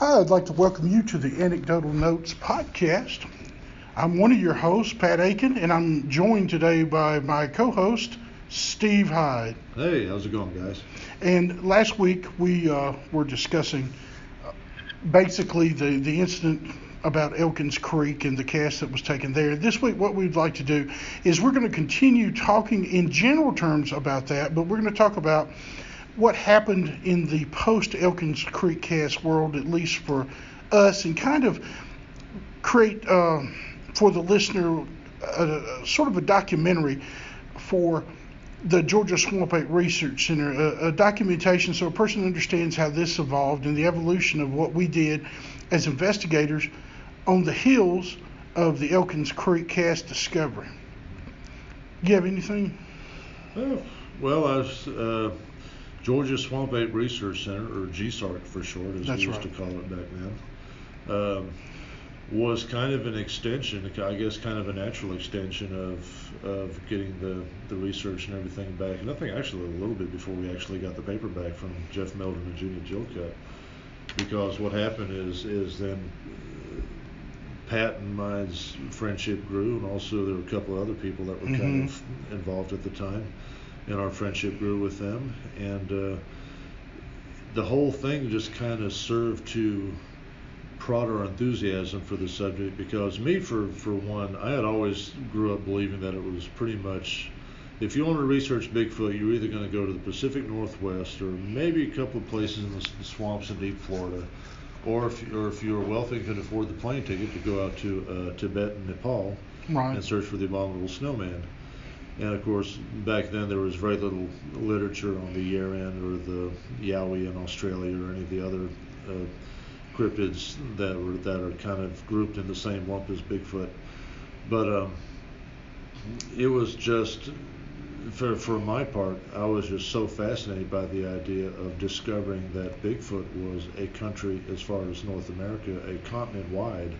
Hi, I'd like to welcome you to the Anecdotal Notes podcast. I'm one of your hosts, Pat Akin, and I'm joined today by my co host, Steve Hyde. Hey, how's it going, guys? And last week we uh, were discussing uh, basically the, the incident about Elkins Creek and the cast that was taken there. This week, what we'd like to do is we're going to continue talking in general terms about that, but we're going to talk about what happened in the post Elkins Creek cast world, at least for us, and kind of create uh, for the listener a, a, sort of a documentary for the Georgia Swamp Ape Research Center, a, a, documentation so a person understands how this evolved and the evolution of what we did as investigators on the heels of the Elkins Creek cast discovery. You have anything? Oh, well, I was. Uh Georgia Swamp Ape Research Center, or GSARC for short, as That's we used right. to call it back then, um, was kind of an extension, I guess, kind of a natural extension of of getting the, the research and everything back. And I think actually a little bit before we actually got the paper back from Jeff Melton and Junie Gilcutt, because what happened is is then uh, Pat and mine's friendship grew, and also there were a couple of other people that were kind Mhm. of involved at the time and our friendship grew with them. And uh, the whole thing just kind of served to prod our enthusiasm for the subject because me, for, for one, I had always grew up believing that it was pretty much if you want to research Bigfoot, you're either going to go to the Pacific Northwest or maybe a couple of places in the, swamps in deep Florida, or if, or if you're wealthy and can afford the plane ticket to go out to uh, Tibet and Nepal Right. and search for the abominable snowman. And of course, back then there was very little literature on the Yeren or the Yowie in Australia or any of the other uh, cryptids that were that are kind of grouped in the same lump as Bigfoot. But um, it was just, for for my part, I was just so fascinated by the idea of discovering that Bigfoot was a country, as far as North America, a continent-wide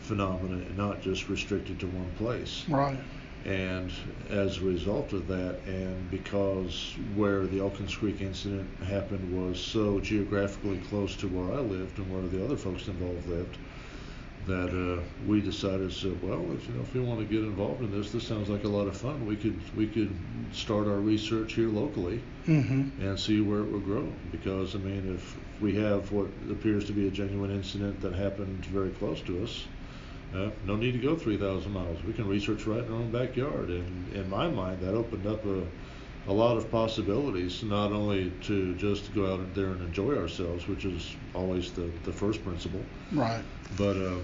phenomenon, and not just restricted to one place. Right. And as a result of that, and because where the Elkins Creek incident happened was so geographically close to where I lived and where the other folks involved lived, that uh, we decided, so well, if you know, if we want to get involved in this, this sounds like a lot of fun. We could we could start our research here locally Mm-hmm. and see where it would grow. Because I mean, if we have what appears to be a genuine incident that happened very close to us, uh, no need to go 3,000 miles. We can research right in our own backyard. And in my mind, that opened up a, a lot of possibilities, not only to just go out there and enjoy ourselves, which is always the, the first principle, Right. but uh,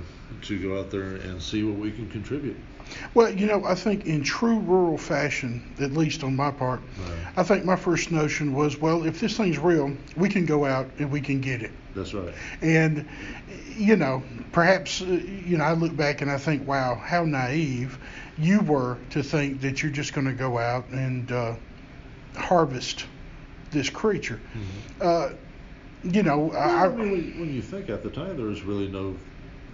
to go out there and see what we can contribute. Well, you know, I think in true rural fashion, at least on my part, Right. I think my first notion was, well, if this thing's real, we can go out and we can get it. That's right. And, you know, perhaps, uh, you know, I look back and I think, wow, how naive you were to think that you're just going to go out and uh, harvest this creature. Uh, you know, Well, I, I mean, when, when you think at the time, there was really no.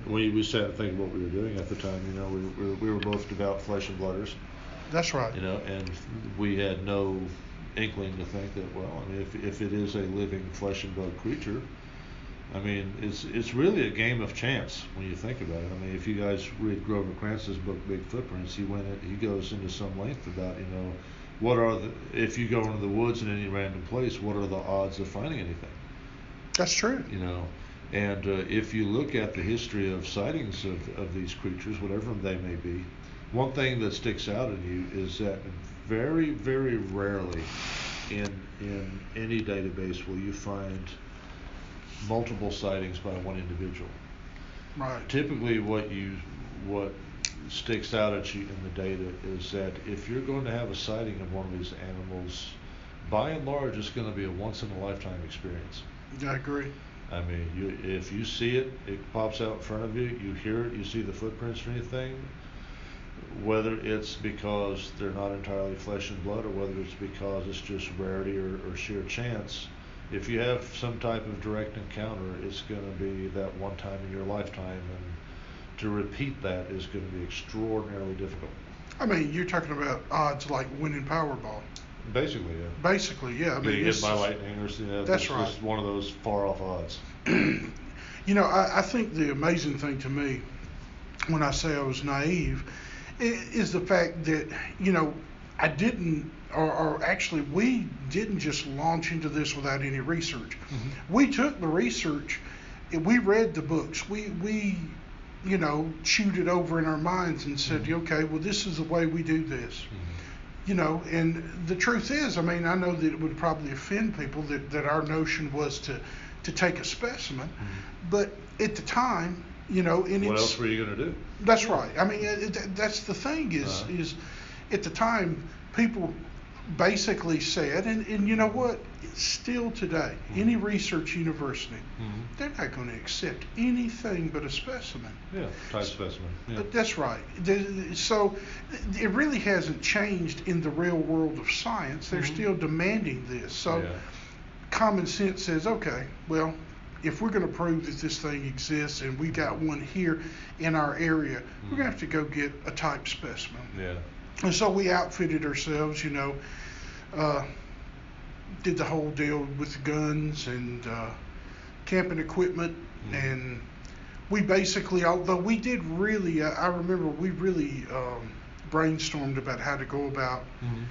We, we sat and think of what we were doing at the time. You know, we, we, we were both devout flesh and blooders. that's right. You know, and we had no inkling to think that. Well, I mean, if if it is a living flesh and blood creature, I mean, it's it's really a game of chance when you think about it. I mean, if you guys read Grover Krantz's book Big Footprints, he went in, he goes into some length about you know what are the if you go into the woods in any random place, what are the odds of finding anything? That's true. you know. And uh, if you look at the history of sightings of, of these creatures, whatever they may be, one thing that sticks out in you is that very, very rarely in in any database will you find multiple sightings by one individual. Right. Typically, what you what sticks out at you in the data is that if you're going to have a sighting of one of these animals, by and large, it's going to be a once in a lifetime experience. I agree. I mean, you if you see it, it pops out in front of you. You hear it, you see the footprints or anything. Whether it's because they're not entirely flesh and blood, or whether it's because it's just rarity or, or sheer chance, if you have some type of direct encounter, it's going to be that one time in your lifetime, and to repeat that is going to be extraordinarily difficult. I mean, you're talking about odds like winning Powerball. Basically, yeah. Basically, yeah. I mean, this hit by lightning or you know, That's this right. is one of those far off odds. You know, I, I think the amazing thing to me when I say I was naive is the fact that, you know, I didn't, or, or actually, we didn't just launch into this without any research. Mm-hmm. We took the research, we read the books, we, we, you know, chewed it over in our minds and said, Mhm. okay, well, this is the way we do this Mhm. you know, and the truth is, I mean, I know that it would probably offend people that, that our notion was to, to take a specimen, but at the time, you know, and What else were you going to do? that's right. I mean, it, it- that's the thing is Uh-huh. is at the time people basically said, and, and you know what, still today, Mhm. any research university, Mm-hmm. they're not going to accept anything but a specimen. Yeah, type specimen. Yeah. But that's right. So it really hasn't changed in the real world of science. They're Mhm. still demanding this. So yeah. common sense says, okay, well, if we're going to prove that this thing exists and we got one here in our area, we're going to have to go get a type specimen. Yeah. And so we outfitted ourselves, you know, uh, did the whole deal with guns and uh, camping equipment, Mhm. and we basically, although we did really, I I remember we really um, brainstormed about how to go about Mm-hmm.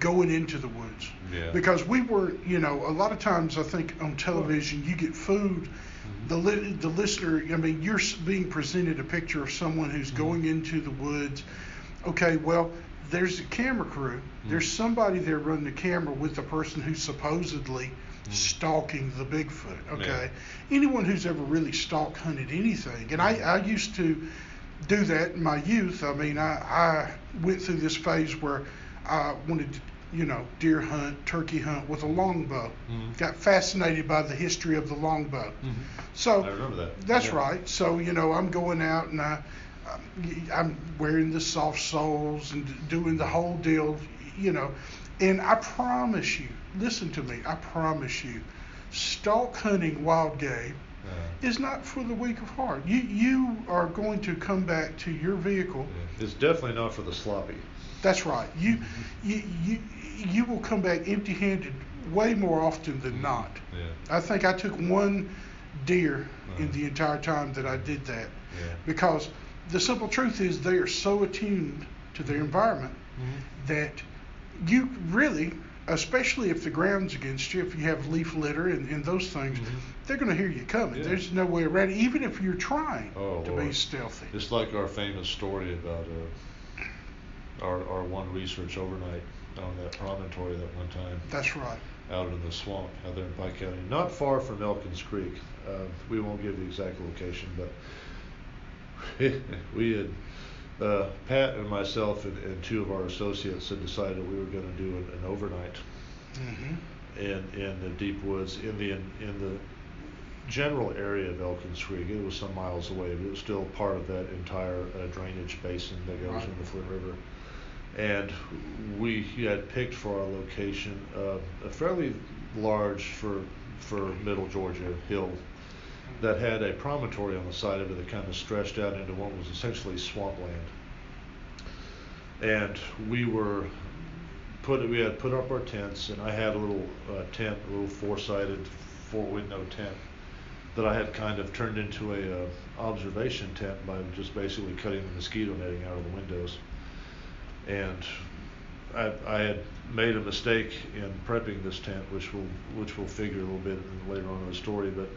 going into the woods Yeah. because we were, you know, a lot of times I think on television you get food. Mhm. The li- the listener, I mean, you're being presented a picture of someone who's Mhm. going into the woods. Okay, well, there's a camera crew. There's Mhm. somebody there running the camera with the person who's supposedly Mhm. stalking the Bigfoot. Okay, anyone who's ever really stalk hunted anything, and I, I used to do that in my youth. I mean, I, I went through this phase where I wanted to, you know, deer hunt, turkey hunt with a longbow. Mhm. Got fascinated by the history of the longbow. Mhm. So I remember that. that's Yeah. right. So you know, I'm going out and I, I'm wearing the soft soles and doing the whole deal, you know. And I promise you, listen to me. I promise you, stalk hunting wild game Uh, is not for the weak of heart. You you are going to come back to your vehicle. yeah. It's definitely not for the sloppy. That's right. You you you you will come back empty-handed way more often than not. Yeah. I think I took one deer in Uh-huh. the entire time that I did that Yeah. because the simple truth is they are so attuned to their environment Mhm. that you really, especially if the ground's against you, if you have leaf litter and, and those things, Mhm. they're going to hear you coming. Yeah. There's no way around it, even if you're trying Oh, to be stealthy. It's like our famous story about uh, our our one research overnight on that promontory that one time That's right. out in the swamp out there in Pike County, not far from Elkins Creek. Uh, we won't give the exact location, but we had uh, Pat and myself and, and two of our associates had decided we were going to do an, an overnight hmm in in the deep woods in the in, in the general area of Elkins Creek. It was some miles away, but it was still part of that entire uh, drainage basin that goes Right. in the Flint River. And we had picked for our location uh, a fairly large for for Middle Georgia hill that had a promontory on the side of it that kind of stretched out into what was essentially swampland. And we were put we had put up our tents, and I had a little uh, tent, a little four-sided, four-window tent that I had kind of turned into a uh, observation tent by just basically cutting the mosquito netting out of the windows. And I, I had made a mistake in prepping this tent, which will which will figure a little bit later on in the story, but.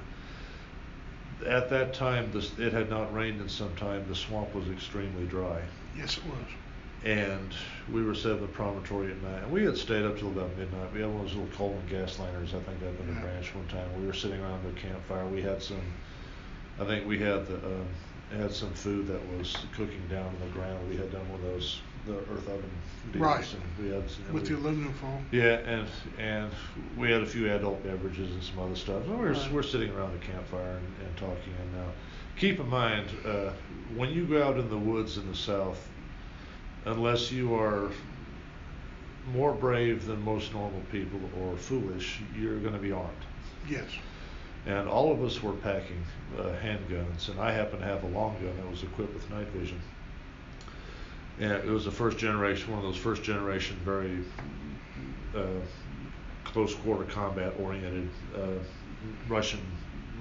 At that time, this, it had not rained in some time. The swamp was extremely dry Yes, it was. and we were set at the promontory at night. And we had stayed up till about midnight. We had one of those little Coleman gas liners, I think, up in the Yeah. branch one time. We were sitting around the campfire. We had some, I think we had the, um, had some food that was cooking down on the ground. We had done one of those, the earth oven deals. Right. And we had, and With we- the aluminum foil. yeah, and and we had a few adult beverages and some other stuff. And we we're Right. we're sitting around the campfire and, and talking. And now, keep in mind, uh, when you go out in the woods in the south, unless you are more brave than most normal people or foolish, you're going to be armed. Yes. And all of us were packing uh, handguns, and I happen to have a long gun that was equipped with night vision. And it was the first generation, one of those first generation, very uh, close quarter combat oriented uh, Russian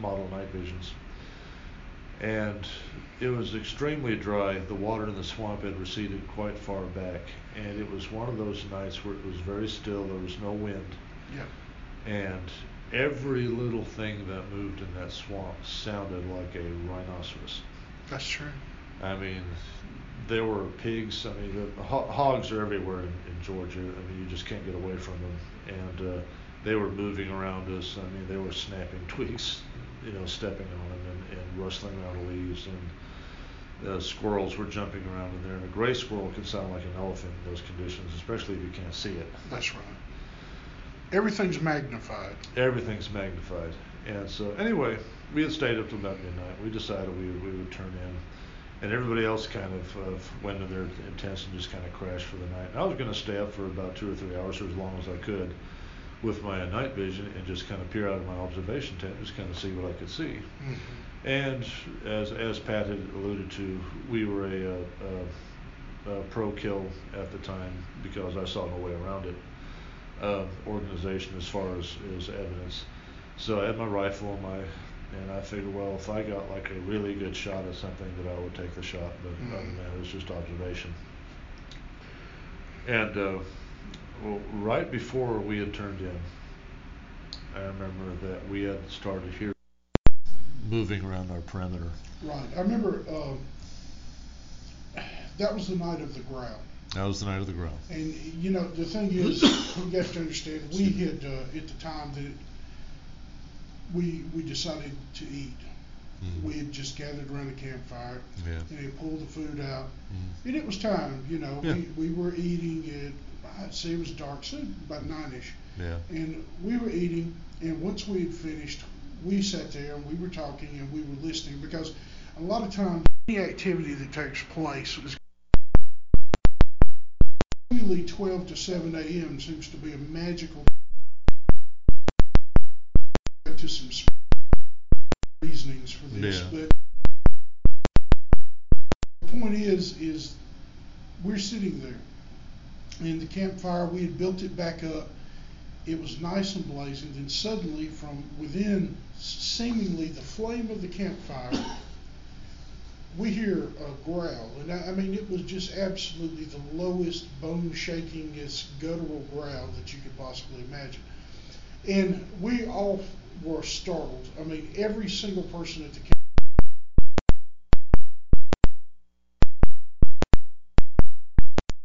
model night visions. and it was extremely dry. The water in the swamp had receded quite far back, and it was one of those nights where it was very still. There was no wind, Yep. and every little thing that moved in that swamp sounded like a rhinoceros. That's true. I mean, there were pigs. I mean, the ho- hogs are everywhere in, in Georgia. I mean, you just can't get away from them, and uh, they were moving around us. I mean, they were snapping twigs, you know, stepping on them and, and rustling around the leaves, and uh, squirrels were jumping around in there. And a gray squirrel can sound like an elephant in those conditions, especially if you can't see it. That's right. Everything's magnified. Everything's magnified. And so, anyway, we had stayed up till about midnight. We decided we, we would turn in. And everybody else kind of, of went to their tents and just kind of crashed for the night. And I was going to stay up for about two or three hours or as long as I could with my night vision and just kind of peer out of my observation tent, just kind of see what I could see. Mhm. And as as Pat had alluded to, we were a, uh uh pro kill at the time because I saw no way around it. Uh, organization as far as, as evidence. So I had my rifle and my and I figured, well, if I got like a really good shot at something, that I would take the shot. But other than that, it was just observation. And uh, well, right before we had turned in, I remember that we had started hearing moving around our perimeter. Right. I remember um, that was the night of the growl. That was the night of the growl. And you know the thing is, you have to understand. We had uh, at the time that we we decided to eat. Mhm. We had just gathered around the campfire Yeah. and they pulled the food out, Mhm. and it was time. You know, Yeah. we, we were eating at I'd say it was dark, so about nine-ish, Yeah. and we were eating. And once we had finished, we sat there and we were talking and we were listening because a lot of times any activity that takes place is usually 12 to 7 a.m. seems to be a magical to some reasonings for this, Yeah. but the point is, is we're sitting there, in the campfire we had built it back up. It was nice and blazing. Then suddenly, from within seemingly the flame of the campfire, we hear a growl, and I, I mean it was just absolutely the lowest, bone-shakingest, guttural growl that you could possibly imagine. And we all were startled. I mean, every single person at the camp.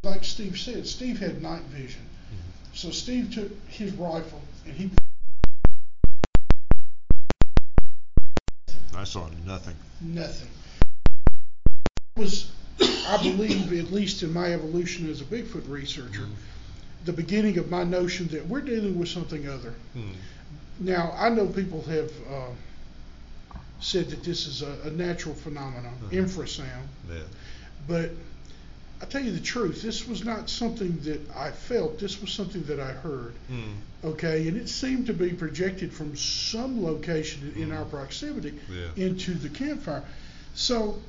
Like Steve said, Steve had night vision. So Steve took his rifle and he I saw nothing. nothing. Was I believe, at least in my evolution as a Bigfoot researcher, the beginning of my notion that we're dealing with something other. Hmm. Now I know people have uh, said that this is a, a natural phenomenon, Uh-huh. infrasound, Yeah. but I tell you the truth, this was not something that I felt. This was something that I heard. Hmm. Okay, and it seemed to be projected from some location in our proximity Yeah. into the campfire. So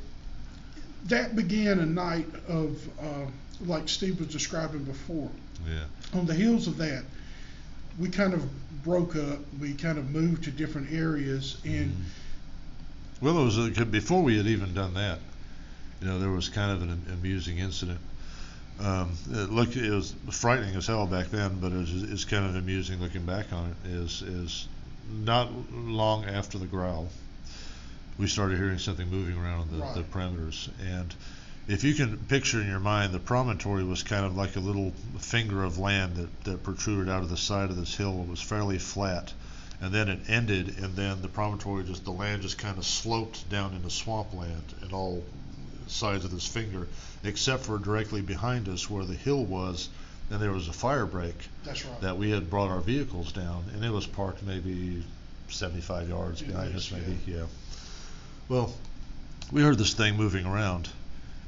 that began a night of, uh, like Steve was describing before. Yeah. On the heels of that, we kind of broke up. We kind of moved to different areas, and Well, it was a, before we had even done that. You know, there was kind of an amusing incident. Um, it looked it was frightening as hell back then, but it was, it's kind of amusing looking back on it. Is is not long after the growl, we started hearing something moving around the, the Right. perimeters, and if you can picture in your mind, the promontory was kind of like a little finger of land that, that protruded out of the side of this hill. It was fairly flat, and then it ended, and then the promontory just the land just kind of sloped down into swampland and all sides of this finger, except for directly behind us where the hill was, and there was a fire break that's right. that we had brought our vehicles down, and it was parked maybe 75 yards At behind least, us, maybe. Yeah. Well, we heard this thing moving around,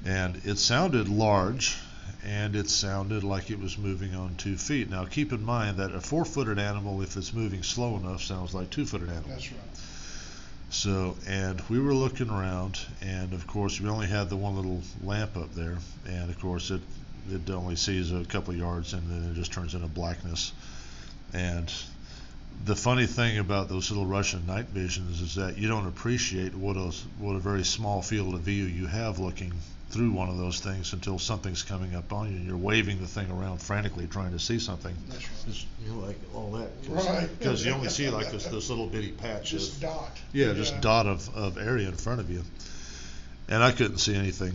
and it sounded large, and it sounded like it was moving on two feet. Now, keep in mind that a four-footed animal, if it's moving slow enough, sounds like two-footed animals. That's right. So, and we were looking around, and of course, we only had the one little lamp up there, and of course, it it only sees a couple of yards, and then it just turns into blackness. And the funny thing about those little Russian night visions is that you don't appreciate what a what a very small field of view you have looking through one of those things until something's coming up on you and you're waving the thing around frantically trying to see something. That's right. It's, you know, like all that. Right. Because you only see like this, this little bitty patch Just of dot. yeah, just dot of, of area in front of you. And I couldn't see anything.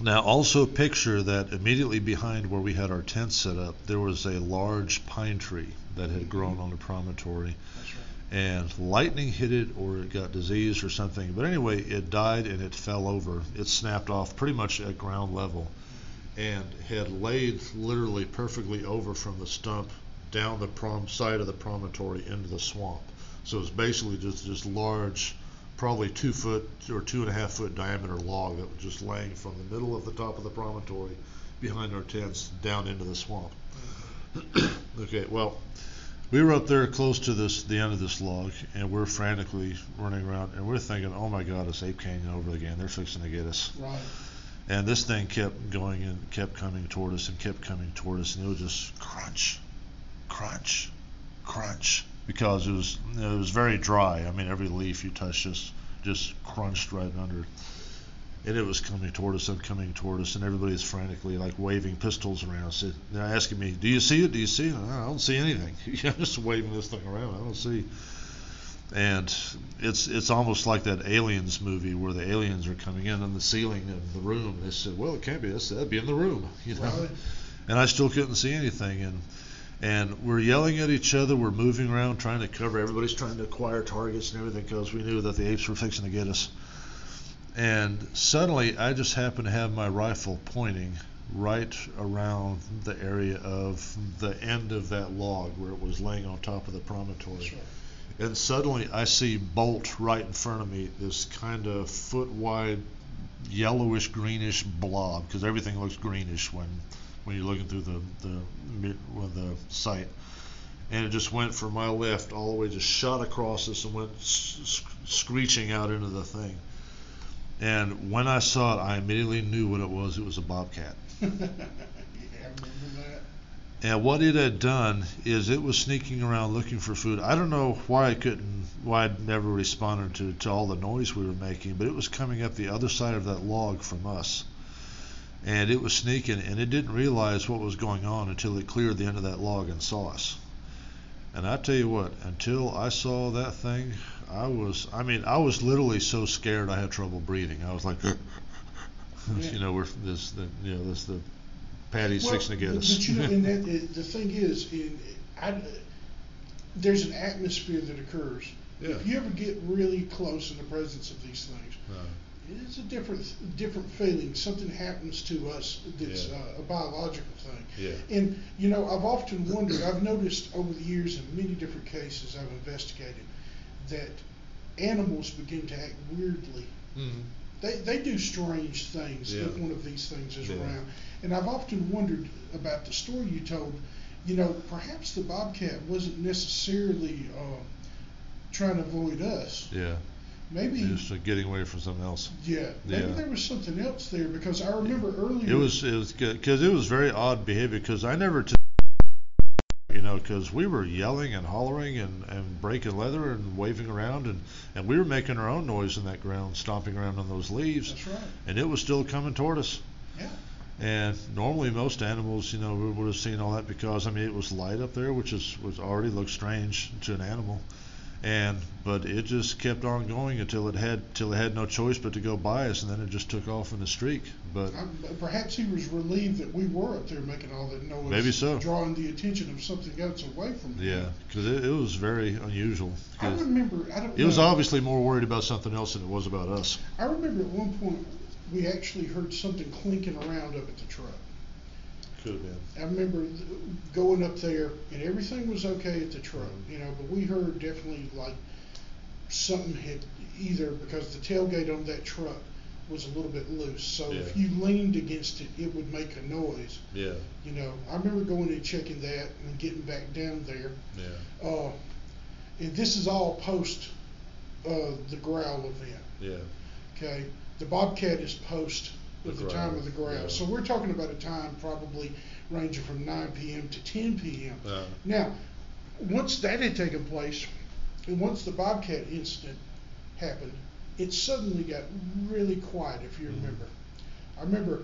Now, also picture that immediately behind where we had our tent set up, there was a large pine tree that had grown on the promontory. That's right. And lightning hit it, or it got diseased or something. But anyway, it died and it fell over. It snapped off pretty much at ground level and had laid literally perfectly over from the stump down the prom side of the promontory into the swamp. So it's basically just this large, probably two foot or two and a half foot diameter log that was just laying from the middle of the top of the promontory behind our tents down into the swamp. okay, well, we were up there close to this the end of this log, and we're frantically running around, and we're thinking, "Oh my God, it's Ape Canyon over again! They're fixing to get us." Right. And this thing kept going and kept coming toward us and kept coming toward us, and it was just crunch, crunch, crunch, because it was it was very dry. I mean, every leaf you touched just just crunched right under. And it was coming toward us and coming toward us, and everybody's frantically like waving pistols around. So they're asking me, "Do you see it? Do you see it?" I don't see anything. I'm just waving this thing around. I don't see. And it's it's almost like that aliens movie where the aliens are coming in on the ceiling of the room. They said, "Well, it can't be this. That'd be in the room," you know. Right. And I still couldn't see anything. And and we're yelling at each other. We're moving around, trying to cover. Everybody's trying to acquire targets and everything because we knew that the apes were fixing to get us. And suddenly, I just happened to have my rifle pointing right around the area of the end of that log where it was laying on top of the promontory. Right. And suddenly I see bolt right in front of me, this kind of foot wide yellowish greenish blob, because everything looks greenish when when you're looking through the the the sight. And it just went from my left all the way, just shot across us and went s- s- screeching out into the thing. And when I saw it, I immediately knew what it was. It was a bobcat. yeah, I remember that. And what it had done is it was sneaking around looking for food. I don't know why I couldn't, why I'd never responded to, to all the noise we were making, but it was coming up the other side of that log from us. And it was sneaking, and it didn't realize what was going on until it cleared the end of that log and saw us. And I tell you what, until I saw that thing, I was, I mean, I was literally so scared I had trouble breathing. I was like, you know, we're this, the, you know, this, the Patty's Well, fixing to get but, us. But you know, and that, it, the thing is, in, I, there's an atmosphere that occurs. Yeah. If you ever get really close in the presence of these things, Right. It's a different different feeling. Something happens to us that's Yeah. uh, a biological thing. Yeah. And you know, I've often wondered. I've noticed over the years in many different cases I've investigated that animals begin to act weirdly. Mm-hmm. They, they do strange things Yeah. if one of these things is Yeah. around. And I've often wondered about the story you told. You know, perhaps the bobcat wasn't necessarily uh, trying to avoid us. Yeah. Maybe, Just uh, getting away from something else. yeah, maybe Yeah. there was something else there because I remember earlier. It was it was because it was very odd behavior because I never t- you know because we were yelling and hollering and, and breaking leather and waving around and, and we were making our own noise in that ground stomping around on those leaves That's right. and it was still coming toward us Yeah. and normally most animals you know we would have seen all that because I mean it was light up there which is was already looks strange to an animal and but it just kept on going until it had till it had no choice but to go by us and then it just took off in a streak but I, perhaps he was relieved that we were up there making all that noise. Maybe so. Drawing the attention of something else away from him. Yeah, because it, it was very unusual. I remember. I don't. It was obviously more worried about something else than it was about us. I remember at one point we actually heard something clinking around up at the truck. Could have. I remember going up there and everything was okay at the truck, you know, but we heard definitely like something had either because the tailgate on that truck was a little bit loose. So if you leaned against it, it would make a noise. Yeah, You know, I remember going and checking that and getting back down there. yeah, Uh, and this is all post uh, the growl event. yeah. Okay, the Bobcat is post The at the time of the yeah. So we're talking about a time probably ranging from 9 p.m. to 10 p.m. Uh, Now, once that had taken place, and once the Bobcat incident happened, it suddenly got really quiet, if you Mhm. remember. I remember,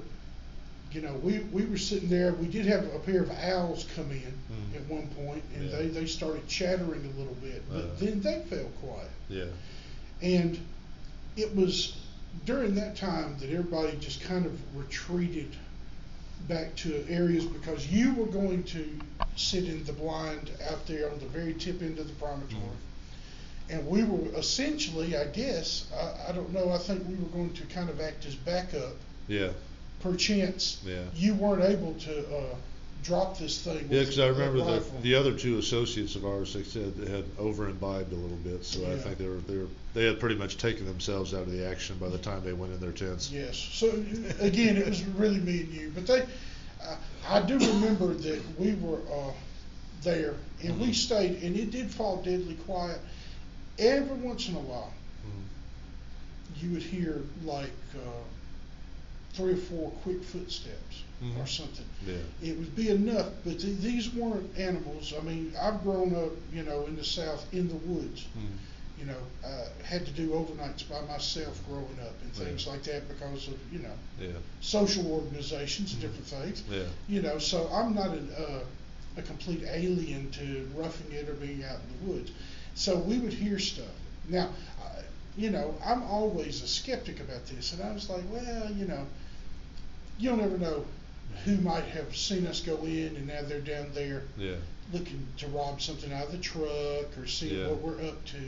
you know, we, we were sitting there, we did have a pair of owls come in Mhm. at one point, and Yeah. they, they started chattering a little bit, but Uh-huh. then they fell quiet. Yeah. And it was during that time that everybody just kind of retreated back to areas because you were going to sit in the blind out there on the very tip end of the promontory. Mhm. And we were essentially, I guess, I, I don't know, I think we were going to kind of act as backup. Yeah. Perchance Yeah. you weren't able to uh, drop this thing. Yeah, because I remember the the other two associates of ours, they said they had over imbibed a little bit, so I Yeah. think they were they were they had pretty much taken themselves out of the action by the time they went in their tents. Yes. So again, it was really me and you. But they, uh, I do remember that we were uh, there and we Mhm. stayed, and it did fall deadly quiet. Every once in a while, Mhm. you would hear like uh, three or four quick footsteps or Mhm. something. Yeah. It would be enough, but th- these weren't animals. I mean, I've grown up, you know, in the South in the woods. Mhm. You know, uh, had to do overnights by myself growing up and things Yeah. like that because of you know Yeah. social organizations and Mhm. different things. Yeah. You know, so I'm not an, uh, a complete alien to roughing it or being out in the woods. So we would hear stuff. Now, you know, I'm always a skeptic about this, and I was like, well, you know, you'll never know who might have seen us go in, and now they're down there Yeah. looking to rob something out of the truck or see Yeah. what we're up to.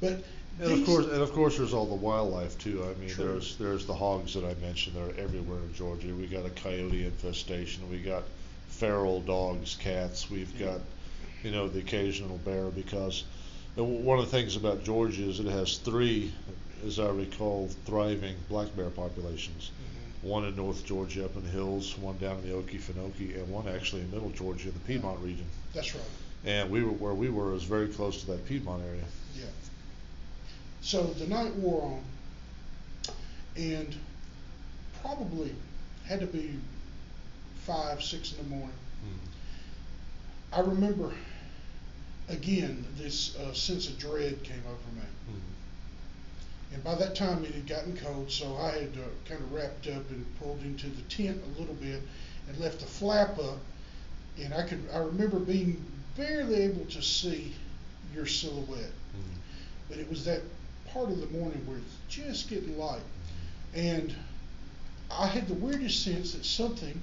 But And of course, and of course, there's all the wildlife too. I mean, True. there's there's the hogs that I mentioned. They're everywhere in Georgia. We got a coyote infestation. We got feral dogs, cats. We've Yeah. got, you know, the occasional bear. Because and one of the things about Georgia is it has three, as I recall, thriving black bear populations. Mhm. One in North Georgia up in the hills, one down in the Okefenokee, and one actually in Middle Georgia in the Piedmont region. That's right. And we were where we were was very close to that Piedmont area. Yeah. So the night wore on, and probably had to be five, six in the morning. I remember again this uh, sense of dread came over me, and by that time it had gotten cold, so I had uh, kind of wrapped up and pulled into the tent a little bit and left the flap up, and I could I remember being barely able to see your silhouette Mhm. but it was that part of the morning where it's just getting light. And I had the weirdest sense that something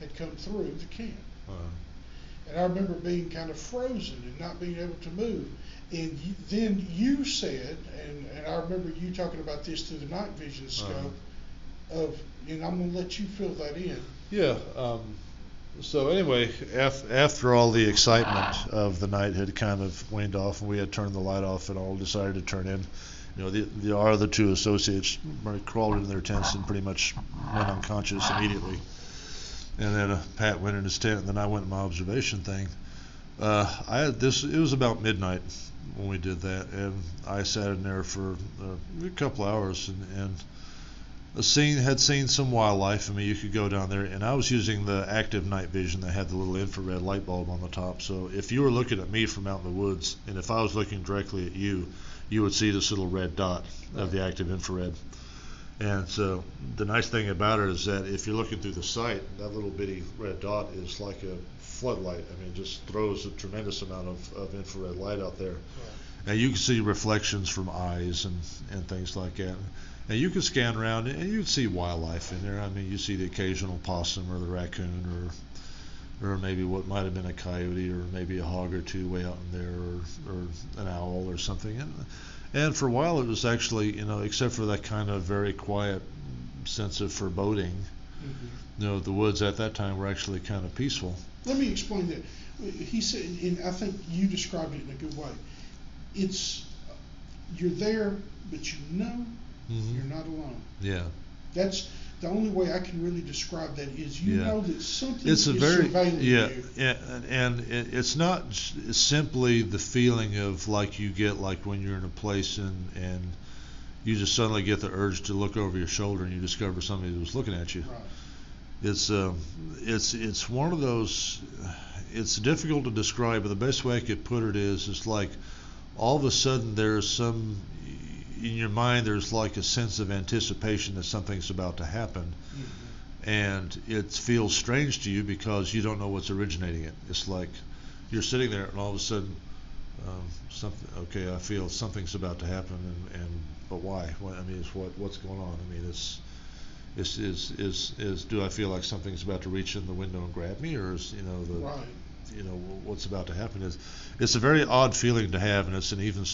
had come through the camp. Uh, And I remember being kind of frozen and not being able to move. And you, then you said, and, and I remember you talking about this through the night vision scope, of, and I'm going to let you fill that in. Yeah. Um, so anyway, af- after all the excitement of the night had kind of waned off, and we had turned the light off, and all decided to turn in. You know, the, the our other two associates crawled into their tents and pretty much went unconscious immediately. And then uh, Pat went in his tent, and then I went in my observation thing. Uh, I had this. It was about midnight when we did that, and I sat in there for uh, a couple hours, and, and a seen had seen some wildlife. I mean, you could go down there, and I was using the active night vision that had the little infrared light bulb on the top. So if you were looking at me from out in the woods, and if I was looking directly at you, you would see this little red dot of the active infrared. And so the nice thing about it is that if you're looking through the sight, that little bitty red dot is like a floodlight. I mean, it just throws a tremendous amount of, of infrared light out there. And you can see reflections from eyes and, and things like that. And you can scan around and you'd see wildlife in there. I mean, you see the occasional possum or the raccoon or or maybe what might have been a coyote or maybe a hog or two way out in there or, or an owl or something. And, and for a while it was actually, you know, except for that kind of very quiet sense of foreboding, Mhm. you know, the woods at that time were actually kind of peaceful. Let me explain that. He said, and I think you described it in a good way. It's you're there, but you know Mhm. you're not alone. Yeah. That's the only way I can really describe that is you Yeah. know that something it's a is very surveilling yeah, you. and, and it's not simply the feeling of like you get like when you're in a place and and you just suddenly get the urge to look over your shoulder and you discover somebody was looking at you. Right. it's um, it's it's one of those. It's difficult to describe, but the best way I could put it is, it's like all of a sudden there's some in your mind. There's like a sense of anticipation that something's about to happen, and it feels strange to you because you don't know what's originating it. It's like you're sitting there and all of a sudden um, something okay I feel something's about to happen and, and but why what, I mean it's what what's going on I mean it's is is is is do I feel like something's about to reach in the window and grab me or is you know the Right. You know what's about to happen is it's a very odd feeling to have and it's an even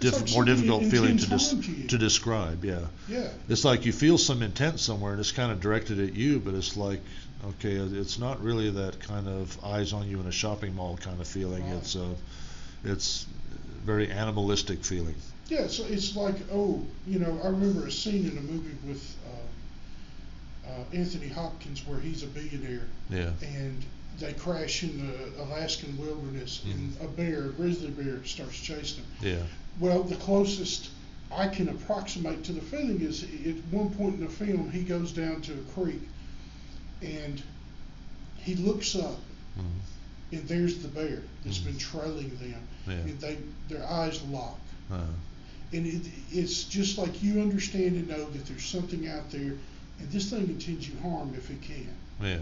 diff- like more difficult feeling to des- to to describe yeah Yeah. it's like you feel some intent somewhere and it's kind of directed at you, but it's like, okay, it's not really that kind of eyes on you in a shopping mall kind of feeling. Right. It's a, it's very animalistic feeling. Yeah, so it's like, oh, you know, I remember a scene in a movie with uh, uh, Anthony Hopkins where he's a billionaire Yeah. and they crash in the Alaskan wilderness and a bear, a grizzly bear, starts chasing them. Yeah. Well, the closest I can approximate to the feeling is at one point in the film he goes down to a creek and he looks up Mhm. and there's the bear that's Mhm. been trailing them Yeah. and they their eyes lock. Uh, And it, it's just like you understand and know that there's something out there, and this thing intends you harm if it can, yeah.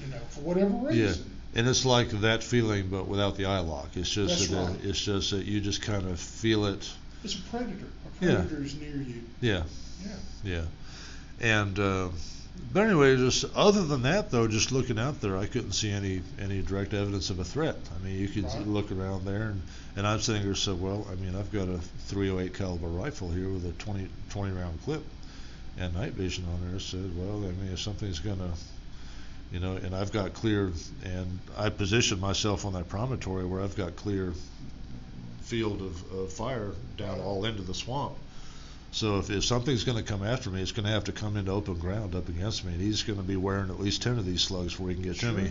You know, for whatever Yeah. reason. And it's like that feeling, but without the eye lock. It's just That's that right. it's just that you just kind of feel it. It's a predator. A Yeah. predator is near you. Yeah. Yeah. Yeah. And uh, but anyway, just other than that though, just looking out there, I couldn't see any any direct evidence of a threat. I mean, you could Right. look around there, and and I'm sitting there so well. I mean, I've got a 308 caliber rifle here with a 20 20 round clip, and night vision on there. Said, well, I mean, if something's gonna you know, and I've got clear, and I position myself on that promontory where I've got clear field of, of fire down all into the swamp. So if, if something's going to come after me, it's going to have to come into open ground up against me, and he's going to be wearing at least ten of these slugs before he can get Sure. to me.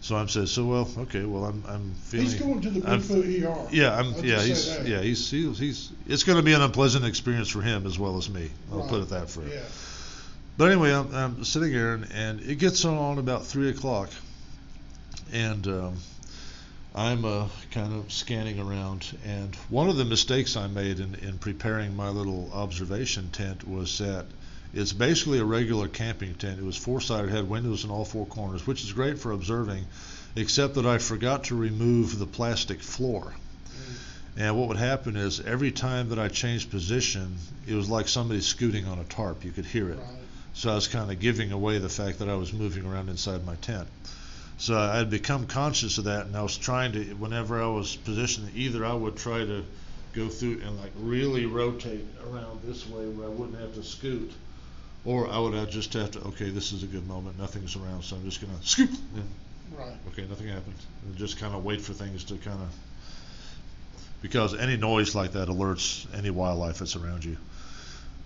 So I'm saying, so well, okay, well I'm I'm feeling. He's going to the Bigfoot ER. Yeah, I'm. I'll yeah, he's. Yeah, he's, he's. He's. It's going to be an unpleasant experience for him as well as me. I'll Right. put it that way. Yeah. But anyway, I'm, I'm sitting here, and, and it gets on about three o'clock, and um, I'm uh, kind of scanning around. And one of the mistakes I made in, in preparing my little observation tent was that it's basically a regular camping tent. It was four-sided, had windows in all four corners, which is great for observing, except that I forgot to remove the plastic floor. And what would happen is every time that I changed position, it was like somebody scooting on a tarp. You could hear it. Right. So I was kind of giving away the fact that I was moving around inside my tent. So I had become conscious of that, and I was trying to, whenever I was positioned, either I would try to go through and like really rotate around this way where I wouldn't have to scoot, or I would just have to, okay, this is a good moment, nothing's around, so I'm just gonna scoot. And, Right. okay, nothing happened. And just kind of wait for things to kind of, because any noise like that alerts any wildlife that's around you.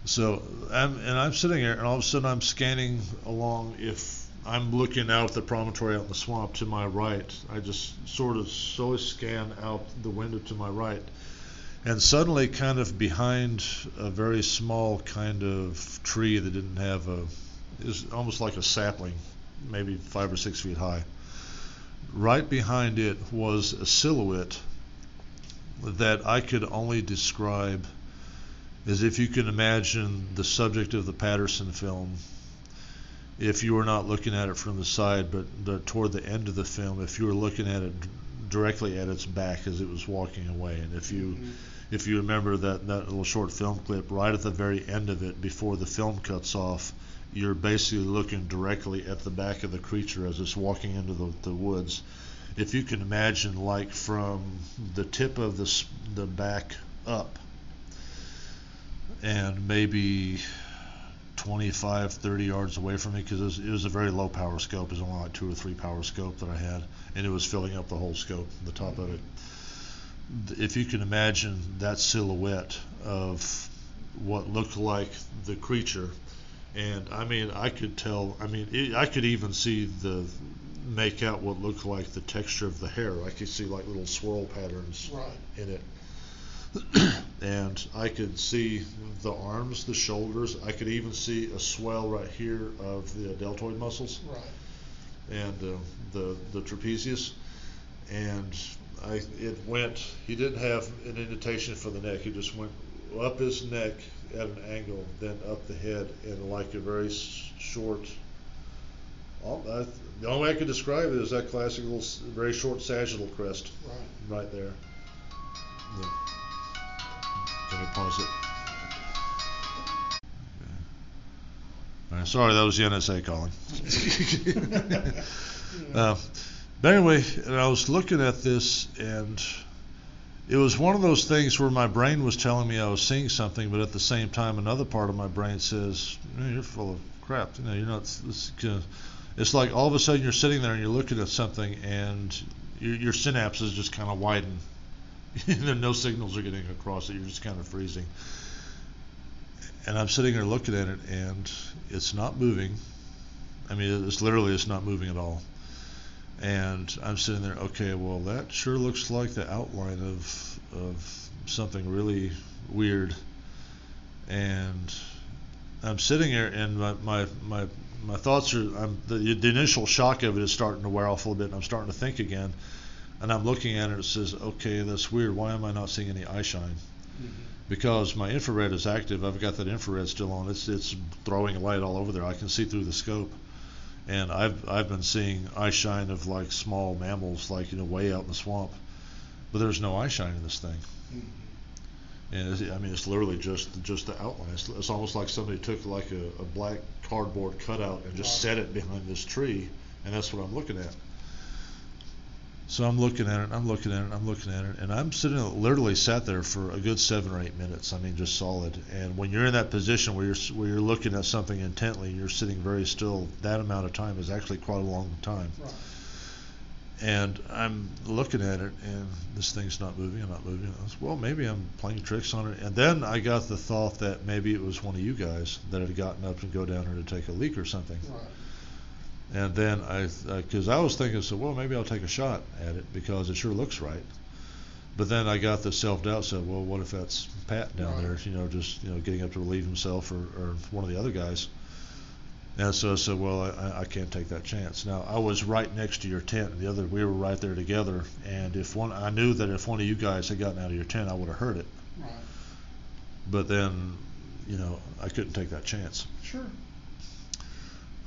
So I'm and I'm sitting here, and all of a sudden I'm scanning along. If I'm looking out the promontory out in the swamp to my right, I just sort of slowly scan out the window to my right, and suddenly, kind of behind a very small kind of tree that didn't have a, was almost like a sapling, maybe five or six feet high. Right behind it was a silhouette that I could only describe as if you can imagine the subject of the Patterson film. If you were not looking at it from the side, but the, toward the end of the film, if you were looking at it directly at its back as it was walking away, and if you Mhm. if you remember that, that little short film clip, right at the very end of it, before the film cuts off, you're basically looking directly at the back of the creature as it's walking into the, the woods. If you can imagine, like from the tip of the, the back up, and maybe 25, 30 yards away from me, because it, was- it was a very low power scope. It was only like two or three power scope that I had, and it was filling up the whole scope, the top of it if you can imagine that silhouette of what looked like the creature, and I mean, I could tell. I mean, it, I could even see the make out what looked like the texture of the hair. I could see like little swirl patterns Right. in it. And I could see the arms, the shoulders. I could even see a swell right here of the deltoid muscles Right. and uh, the the trapezius, and I it went. He didn't have an indentation for the neck. He just went up his neck at an angle, then up the head and like a very short. all- I, the only way I could describe it is that classic little, very short sagittal crest Right. right there. Yeah. Can we pause it? Right, sorry, that was the NSA calling. uh, but anyway, and I was looking at this, and it was one of those things where my brain was telling me I was seeing something, but at the same time, another part of my brain says, "Man, "You're full of crap." You know, you're not. This, uh, it's like all of a sudden you're sitting there and you're looking at something, and your, your synapses just kind of widen. no signals are getting across it. You're just kind of freezing. And I'm sitting there looking at it, and it's not moving. I mean, it's literally it's not moving at all. And I'm sitting there, okay, well that sure looks like the outline of of something really weird. And I'm sitting there, and my my my, my thoughts are, the, the initial shock of it is starting to wear off a little bit, and I'm starting to think again. And I'm looking at it, and it says, okay, that's weird. Why am I not seeing any eye shine? Mhm. because my infrared is active. I've got that infrared still on. It's it's throwing light all over there. I can see through the scope, and I've I've been seeing eye shine of like small mammals, like you know way out in the swamp, but there's no eye shine in this thing. Mhm. And I mean, it's literally just just the outline. It's, it's almost like somebody took like a, a black cardboard cutout and just Right. set it behind this tree, and that's what I'm looking at. So I'm looking at it, I'm looking at it, I'm looking at it, and I'm sitting, literally sat there for a good seven or eight minutes. I mean, just solid. And when you're in that position where you're where you're looking at something intently, you're sitting very still. That amount of time is actually quite a long time. Right. And I'm looking at it, and this thing's not moving. I'm not moving. I was, well, maybe I'm playing tricks on it. And then I got the thought that maybe it was one of you guys that had gotten up and go down there to take a leak or something. Right. And then I, because I was thinking, so well, maybe I'll take a shot at it because it sure looks right. But then I got the self doubt. Said, well, what if that's Pat down Right. there? You know, just you know, getting up to relieve himself, or, or one of the other guys. And so I said, well, I, I can't take that chance. Now I was right next to your tent, and the other we were right there together. And if one, I knew that if one of you guys had gotten out of your tent, I would have heard it. Right. But then, you know, I couldn't take that chance. Sure.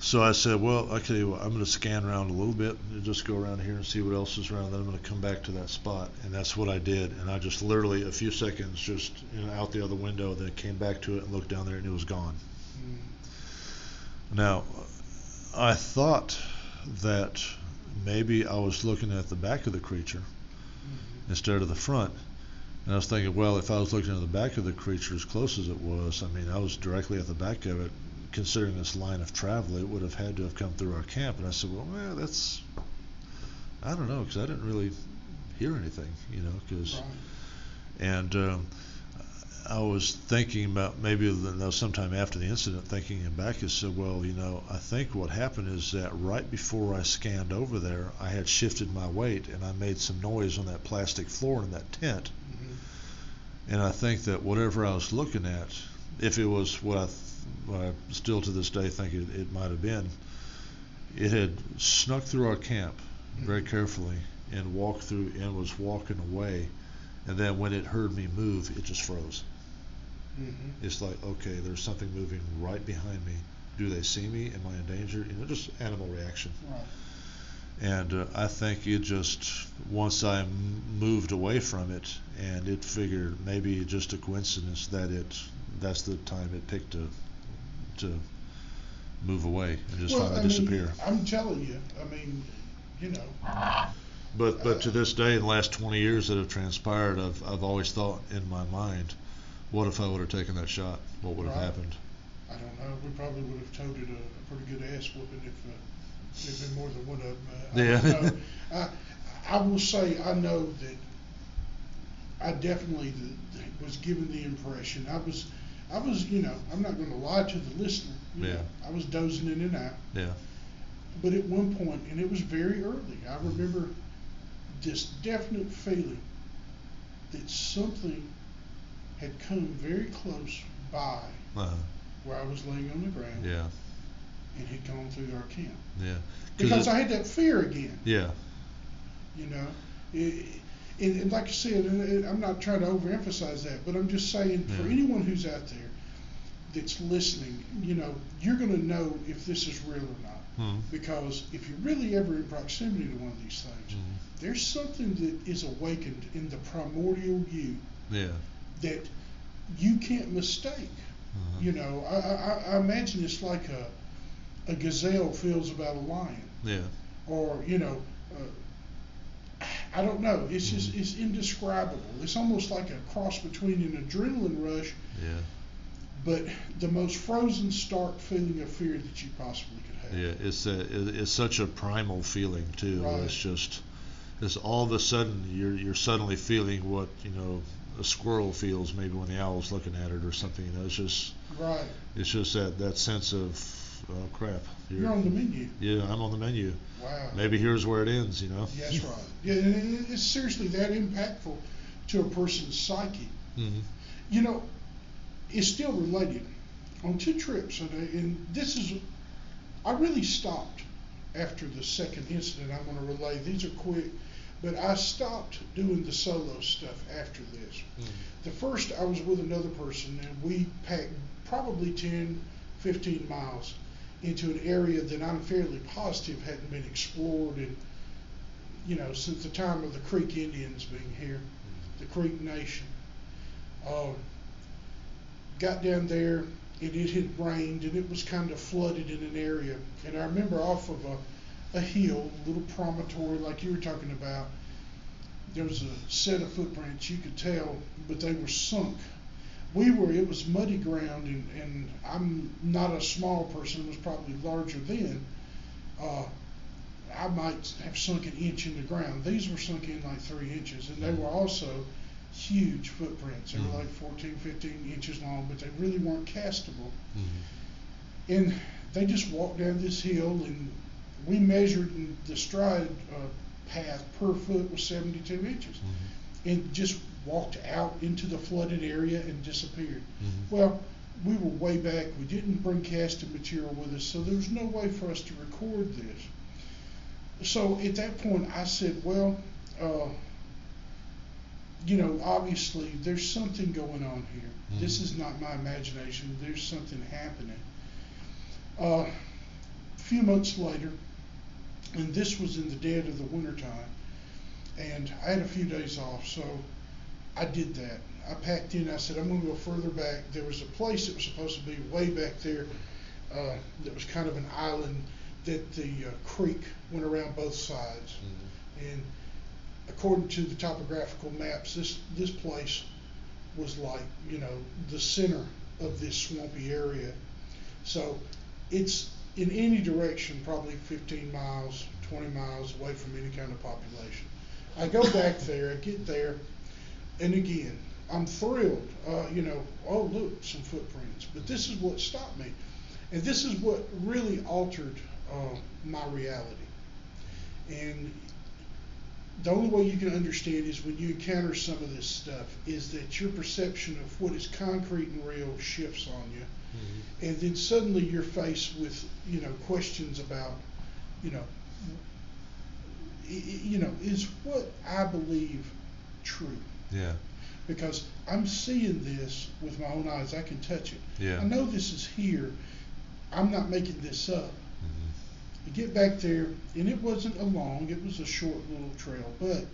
So I said, well, okay, well, I'm going to scan around a little bit and just go around here and see what else is around. Then I'm going to come back to that spot, and that's what I did. And I just literally a few seconds just you know, out the other window, then came back to it and looked down there, and it was gone. Mm. Now, I thought that maybe I was looking at the back of the creature Mhm. instead of the front. And I was thinking, well, if I was looking at the back of the creature as close as it was, I mean, I was directly at the back of it. Considering this line of travel, it would have had to have come through our camp. And I said, well, man, that's, I don't know, because I didn't really hear anything, you know, because, Right. and um, I was thinking about maybe sometime after the incident, thinking back, I said, well, you know, I think what happened is that right before I scanned over there, I had shifted my weight and I made some noise on that plastic floor in that tent. Mhm. And I think that whatever I was looking at, if it was what I, th- what I still to this day think it, it might have been, it had snuck through our camp very carefully and walked through and was walking away. And then when it heard me move, it just froze. Mhm. It's like, okay, there's something moving right behind me. Do they see me? Am I in danger? You know, just animal reaction. Right. And uh, I think it just once I m- moved away from it, and it figured maybe just a coincidence that it that's the time it picked to to move away and just well, finally I disappear. Mean, I'm telling you. I mean, you know. But but to this day, in the last 20 years that have transpired, I've I've always thought in my mind, what if I would have taken that shot? What would have happened? I don't know. We probably would have toted a, a pretty good ass whooping if uh, there'd been more than one of them. Uh, I Yeah. I, I will say I know that I definitely was given the impression I was, I was, you know, I'm not going to lie to the listener. You Yeah. Know, I was dozing in and out. Yeah. But at one point, and it was very early, I remember this definite feeling that something had come very close by Uh-huh. where I was laying on the ground Yeah. and had gone through our camp. Yeah. 'Cause Because I had that fear again, Yeah. you know. It, and, and like I said, and- I'm not trying to overemphasize that, but I'm just saying for anyone who's out there that's listening, you know, you're going to know if this is real or not. Mhm. Because if you're really ever in proximity to one of these things, Mhm. there's something that is awakened in the primordial you Yeah. that you can't mistake. Uh-huh. You know, I, I, I imagine it's like a, a gazelle feels about a lion, Yeah. or you know, I don't know. It's just it's indescribable. It's almost like a cross between an adrenaline rush, Yeah. but the most frozen, stark feeling of fear that you possibly could have. Yeah, it's a, it- it's such a primal feeling too. Right. It's just, it's all of a sudden you're you're suddenly feeling what you know a squirrel feels maybe when the owl's looking at it or something. You know, it's just Right. it's just that that sense of oh crap. You're on the menu. Yeah, I'm on the menu. Wow. Maybe here's where it ends. You know. That's right. Yeah, and it's seriously that impactful to a person's psyche. hmm You know, it's still related. On two trips, and, and this is, I really stopped after the second incident I'm going to relay. These are quick, but I stopped doing the solo stuff after this. The first, I was with another person, and we packed probably 10, 15 miles into an area that I'm fairly positive hadn't been explored in, you know, since the time of the Creek Indians being here, the Creek Nation. Um, got down there, and it had rained, and it was kind of flooded in an area. And I remember off of a, a hill, a little promontory like you were talking about, there was a set of footprints you could tell, but they were sunk. We were, it was muddy ground, and, and I'm not a small person, was probably larger then. Uh, I might have sunk an inch in the ground. These were sunk in like three inches, and they were also huge footprints. They were Mhm. like 14, 15 inches long, but they really weren't castable. hmm And they just walked down this hill, and we measured and the stride uh, path per foot was 72 inches, hmm and just walked out into the flooded area and disappeared. hmm Well, we were way back. We didn't bring casting material with us, so there was no way for us to record this. So at that point, I said, well, uh, you know, obviously there's something going on here. This Mhm. is not my imagination. There's something happening. Uh, a few months later, and this was in the dead of the wintertime, and I had a few days off, so I did that. I packed in. I said I'm going to go further back. There was a place that was supposed to be way back there. Uh, that was kind of an island that the uh, creek went around both sides. And according to the topographical maps, this this place was like you know the center of this swampy area. So it's in any direction, probably 15 miles, 20 miles away from any kind of population. I go back there, I get there, and again, I'm thrilled. Uh, you know, oh look, some footprints. But this is what stopped me, and this is what really altered uh, my reality. And the only way you can understand is when you encounter some of this stuff is that your perception of what is concrete and real shifts on you hmm and then suddenly you're faced with you know questions about you know you know is what I believe true Yeah. because I'm seeing this with my own eyes I can touch it Yeah. I know this is here I'm not making this up hmm you get back there and it wasn't a long it was a short little trail but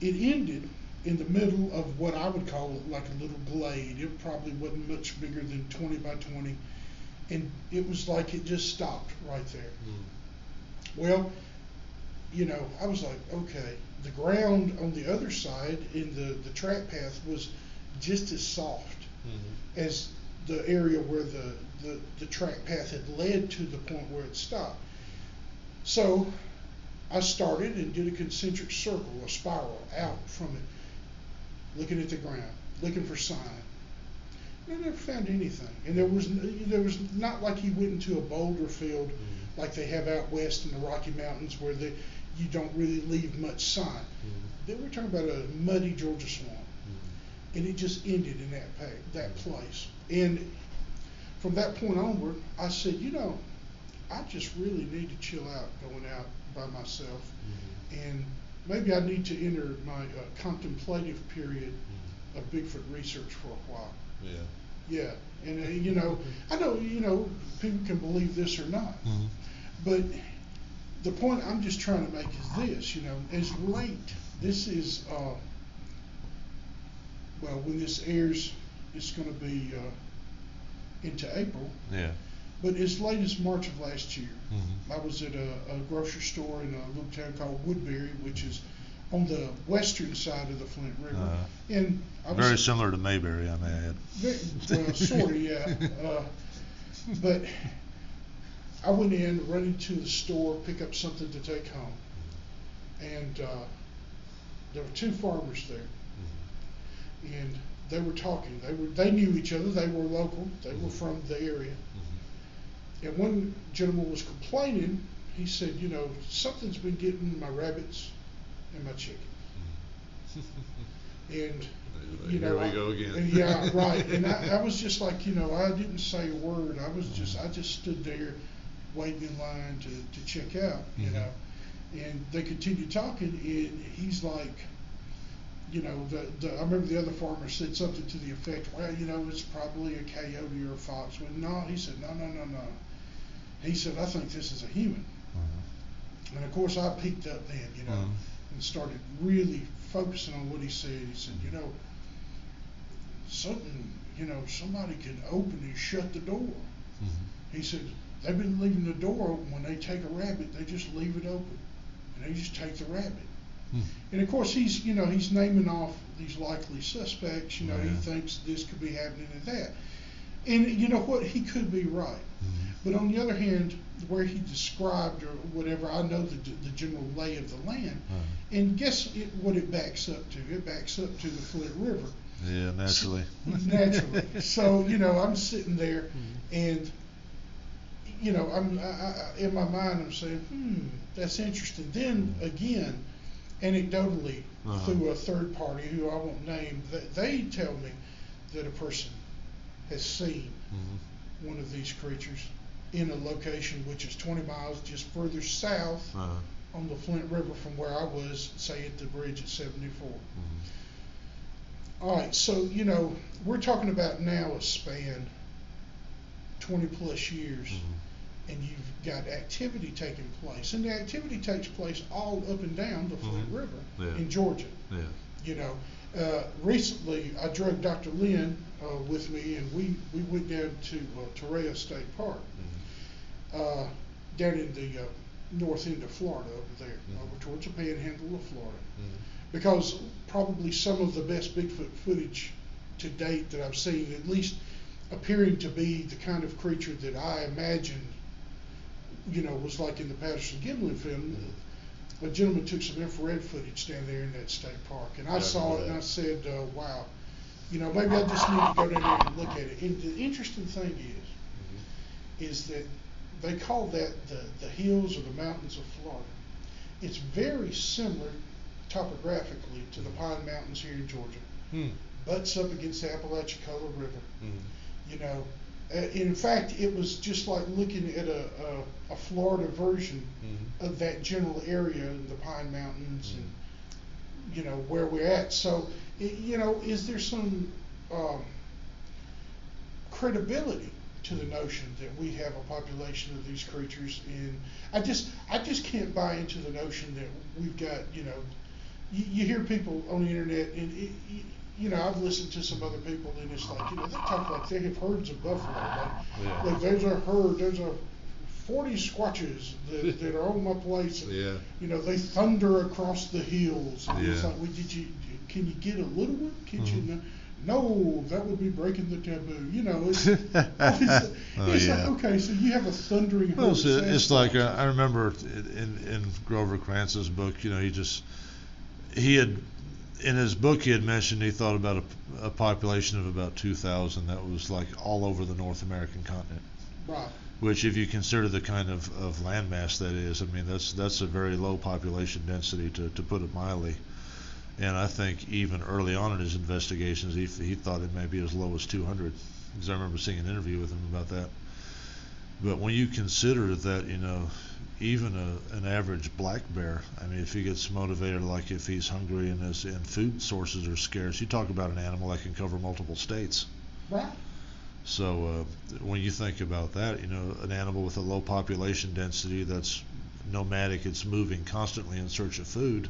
it ended in the middle of what I would call like a little glade. It probably wasn't much bigger than 20 by 20. And it was like it just stopped right there. Well, you know, I was like, okay, the ground on the other side in the, the track path was just as soft hmm as the area where the, the, the track path had led to the point where it stopped. So I started and did a concentric circle, a spiral out from it, looking at the ground, looking for sign. And I never found anything. And there was there was not like you went into a boulder field Mhm. like they have out west in the Rocky Mountains where they, you don't really leave much sign. Then we're talking about a muddy Georgia swamp. and it just ended in that pa- that place. And from that point onward, I said, you know, I just really need to chill out going out by myself, and maybe I need to enter my uh, contemplative period of Bigfoot research for a while. Yeah. Yeah, and uh, you know, I know you know people can believe this or not, Mhm. but the point I'm just trying to make is this: you know, as late this is, uh, well, when this airs, it's going to be uh, into April. Yeah. But as late as March of last year, Mhm. I was at a, a grocery store in a little town called Woodbury, which is on the western side of the Flint River, Uh, and I was Very similar to Mayberry, I may add. Ve- well, sort of, yeah. Uh, but I went in, run into the store, pick up something to take home, and uh, there were two farmers there, and they were talking. They were they knew each other. They were local. They were from the area. And one gentleman was complaining. He said, you know, something's been getting my rabbits and my chickens. And you Here know, we I- go again. and yeah, right. And I, I was just like, you know, I didn't say a word. I was just, I just stood there, waiting in line to, to check out, you Mhm. know. And they continued talking, and he's like, you know, the, the I remember the other farmer said something to the effect, well, you know, it's probably a coyote or a fox. Well, no, he said, no, no, no, no. He said, I think this is a human. Mhm. And of course, I peeked up then, you know, Mhm. and started really focusing on what he said. He said, you know, something, you know, somebody can open and shut the door. Mhm. He said, they've been leaving the door open. When they take a rabbit, they just leave it open. And they just take the rabbit. Hmm. And of course, he's, you know, he's naming off these likely suspects. You know, he thinks this could be happening and that. And you know what? He could be right. Mhm. But on the other hand, where he described or whatever, I know the, the general lay of the land. And guess it, what it backs up to? It backs up to the Flint River. Yeah, naturally. Naturally. So, you know, I'm sitting there and, you know, I'm I, I, in my mind, I'm saying, hmm, that's interesting. Then again, anecdotally, Uh-huh. through a third party who I won't name, they, they tell me that a person has seen Mhm. one of these creatures in a location which is 20 miles just further south Uh, on the Flint River from where I was, say at the bridge at 74. mhm. All right, so you know we're talking about now a span 20 plus years, Mhm. and you've got activity taking place, and the activity takes place all up and down the Flint Mhm. River Yeah. in Georgia. Yeah. You know, uh, recently I drug Dr. Lynn uh, with me, and we, we went down to uh, Torreya State Park, uh, down in the uh, north end of Florida over there, Mhm. over towards the panhandle of Florida. Mhm. Because probably some of the best Bigfoot footage to date that I've seen, at least appearing to be the kind of creature that I imagined, you know, was like in the Patterson Gimlin film. A gentleman took some infrared footage down there in that state park, and I I saw it and I said, uh, "Wow, you know, maybe I just need to go down there and look at it." And the interesting thing is, is that they call that the, the hills or the mountains of Florida. It's very similar topographically to the Pine Mountains here in Georgia. Hmm. Butts up against the Apalachicola River. Mhm. You know, in fact, it was just like looking at a, a, a Florida version Mhm. of that general area, the Pine Mountains, Mhm. and you know where we're at. So, you know, is there some um, credibility to the notion that we have a population of these creatures? And I just, I just can't buy into the notion that we've got, you know, you, you hear people on the internet, and it, you know, I've listened to some other people, and it's like, you know, they talk like they have herds of buffalo. Like, Yeah. like there's a herd, there's a 40 squatches that, that are on my place. And, Yeah. You know, they thunder across the hills. And it's like, well, did you, can you get a little one? Can Mhm. you? No, that would be breaking the taboo. You know, it's, it's, Oh, yeah. like, okay, so you have a thundering herd. Well, it's, it's like uh, I remember in in Grover Krantz's book, you know, he just he had in his book he had mentioned he thought about a, a population of about 2,000 that was like all over the North American continent. Right. Which, if you consider the kind of, of landmass that is, I mean, that's that's a very low population density to, to put it mildly. And I think even early on in his investigations, he, he thought it may be as low as 200, because I remember seeing an interview with him about that. But when you consider that, you know, even a, an average black bear, I mean, if he gets motivated, like if he's hungry and his and food sources are scarce, you talk about an animal that can cover multiple states. Right. So uh, when you think about that, you know, an animal with a low population density that's nomadic, it's moving constantly in search of food.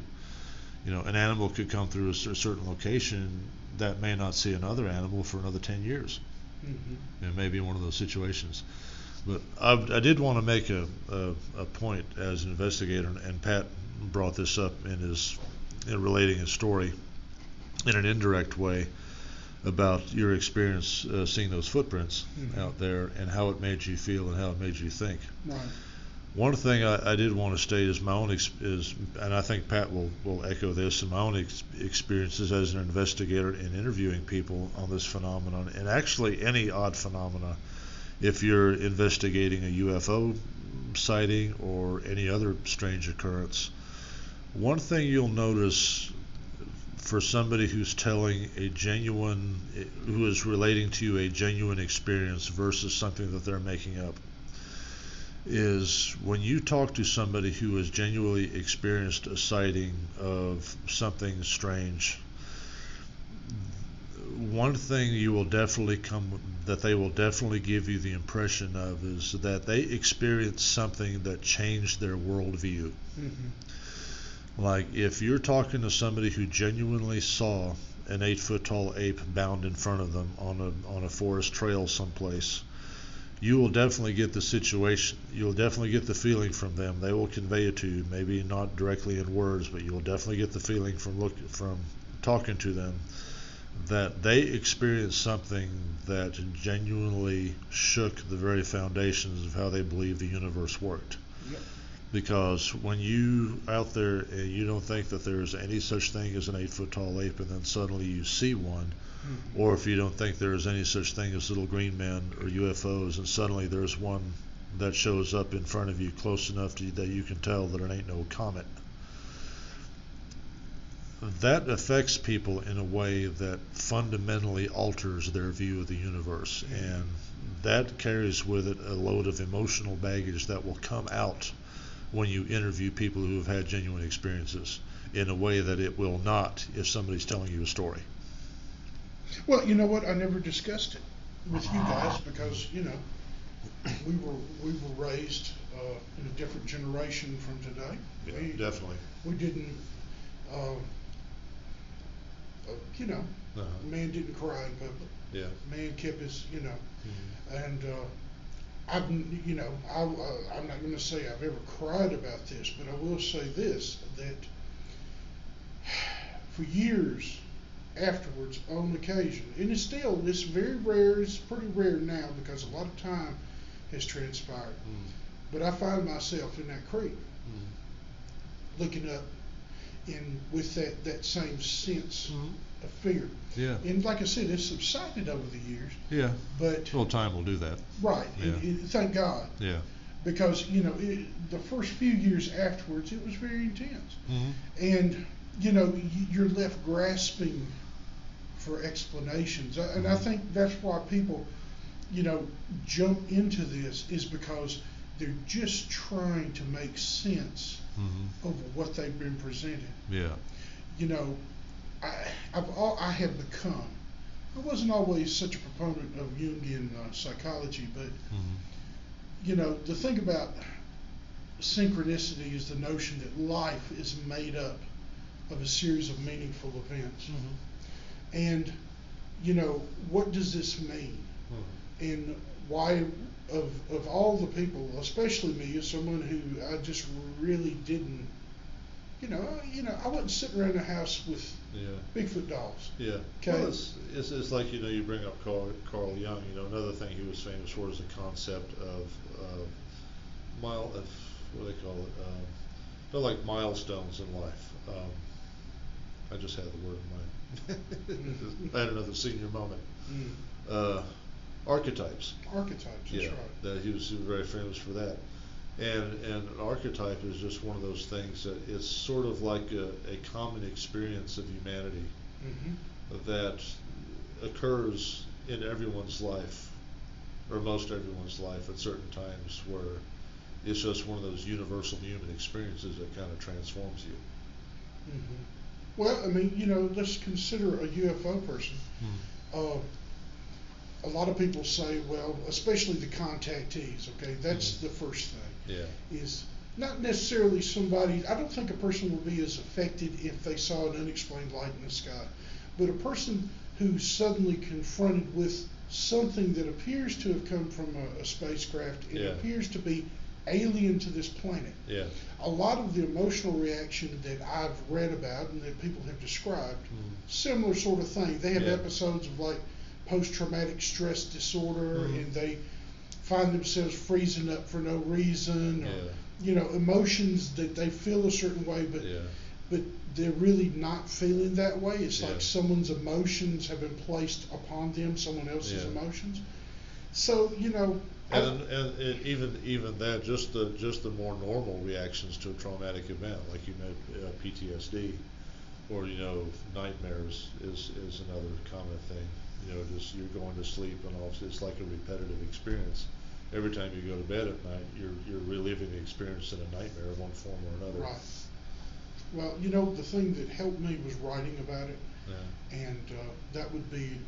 You know, an animal could come through a, certain location that may not see another animal for another 10 years. Mm-hmm. It may be one of those situations. But I, I did want to make a, a, a point as an investigator, and, Pat brought this up in his in relating his story in an indirect way about your experience uh, seeing those footprints Mhm. out there and how it made you feel and how it made you think. Right. One thing I, I did want to state is my own ex- is, and I think Pat will, will echo this, and my own ex- experiences as an investigator in interviewing people on this phenomenon, and actually any odd phenomena. If you're investigating a UFO sighting or any other strange occurrence, one thing you'll notice for somebody who's telling a genuine, who is relating to you a genuine experience versus something that they're making up is when you talk to somebody who has genuinely experienced a sighting of something strange, one thing you will definitely come that they will definitely give you the impression of is that they experienced something that changed their worldview. Mm-hmm. Like if you're talking to somebody who genuinely saw an eight foot tall ape bound in front of them on a on a forest trail someplace, you will definitely get the situation. You'll definitely get the feeling from them. They will convey it to you, maybe not directly in words, but you'll definitely get the feeling from look from talking to them that they experienced something that genuinely shook the very foundations of how they believe the universe worked Yep. because when you out there and you don't think that there's any such thing as an eight foot tall ape and then suddenly you see one Mhm. or if you don't think there's any such thing as little green men or UFOs and suddenly there's one that shows up in front of you close enough to, that you can tell that it ain't no comet that affects people in a way that fundamentally alters their view of the universe and that carries with it a load of emotional baggage that will come out when you interview people who have had genuine experiences in a way that it will not if somebody's telling you a story. Well, you know what? I never discussed it with you guys because you know we were we were raised uh, in a different generation from today. we, definitely. we didn't. Uh, uh, you know, Uh-huh. man didn't cry in public. Yeah. Man kept his, you know, Mhm. and uh, I've, n- you know, I, uh, I'm not going to say I've ever cried about this, but I will say this that for years afterwards, on occasion, and it's still it's very rare. It's pretty rare now because a lot of time has transpired. Mm. But I find myself in that creek, Mm. looking up, and with that that same sense Mhm. of fear. Yeah. And like I said, it's subsided over the years, Yeah. but Well, time will do that. right, Yeah. thank God. Yeah. because you know it, the first few years afterwards it was very intense Mm-hmm. and you know you're left grasping for explanations and i think that's why people you know jump into this is because they're just trying to make sense Mm-hmm. of what they've been presented Yeah. you know i i've all i have become i wasn't always such a proponent of jungian uh, psychology but Mm-hmm. you know, the thing about synchronicity is the notion that life is made up of a series of meaningful events. Mm-hmm. And, you know, what does this mean? Mm-hmm. And why, of, of all the people, especially me, as someone who I just really didn't, you know, you know, I wasn't sitting around the house with Yeah. Bigfoot dolls. Yeah. Okay. Well, it's, it's, it's like, you know, you bring up Carl, Carl Jung, you know, another thing he was famous for is the concept of, uh, mile, of, what do they call it? Um, they're like milestones in life. Um, I just had the word in mind. I had another senior moment. Mm. Uh, archetypes. Archetypes, that's yeah, right. that he was, he was very famous for that. And and an archetype is just one of those things that it's sort of like a, a common experience of humanity Mm-hmm. that occurs in everyone's life, or most everyone's life at certain times, where it's just one of those universal human experiences that kind of transforms you. Mm-hmm. Well, I mean, you know, let's consider a UFO person. Uh, a lot of people say, well, especially the contactees. Okay, that's Mhm. the first thing. Yeah. Is not necessarily somebody. I don't think a person would be as affected if they saw an unexplained light in the sky, but a person who's suddenly confronted with something that appears to have come from a, a spacecraft and Yeah. appears to be alien to this planet Yeah. a lot of the emotional reaction that I've read about and that people have described, Mhm. similar sort of thing. They have Yeah. episodes of like post traumatic stress disorder Mhm. and they find themselves freezing up for no reason or Yeah. you know, emotions that they feel a certain way but Yeah. but they're really not feeling that way. It's Yeah. like someone's emotions have been placed upon them, someone else's emotions. So, you know, And, and, and even even that, just the just the more normal reactions to a traumatic event, like you know uh, PTSD, or you know nightmares is is another common thing. You know, just you're going to sleep and all it's like a repetitive experience. Every time you go to bed at night, you're you're reliving the experience in a nightmare of one form or another. Right. Well, you know, the thing that helped me was writing about it, Yeah. and uh, that would be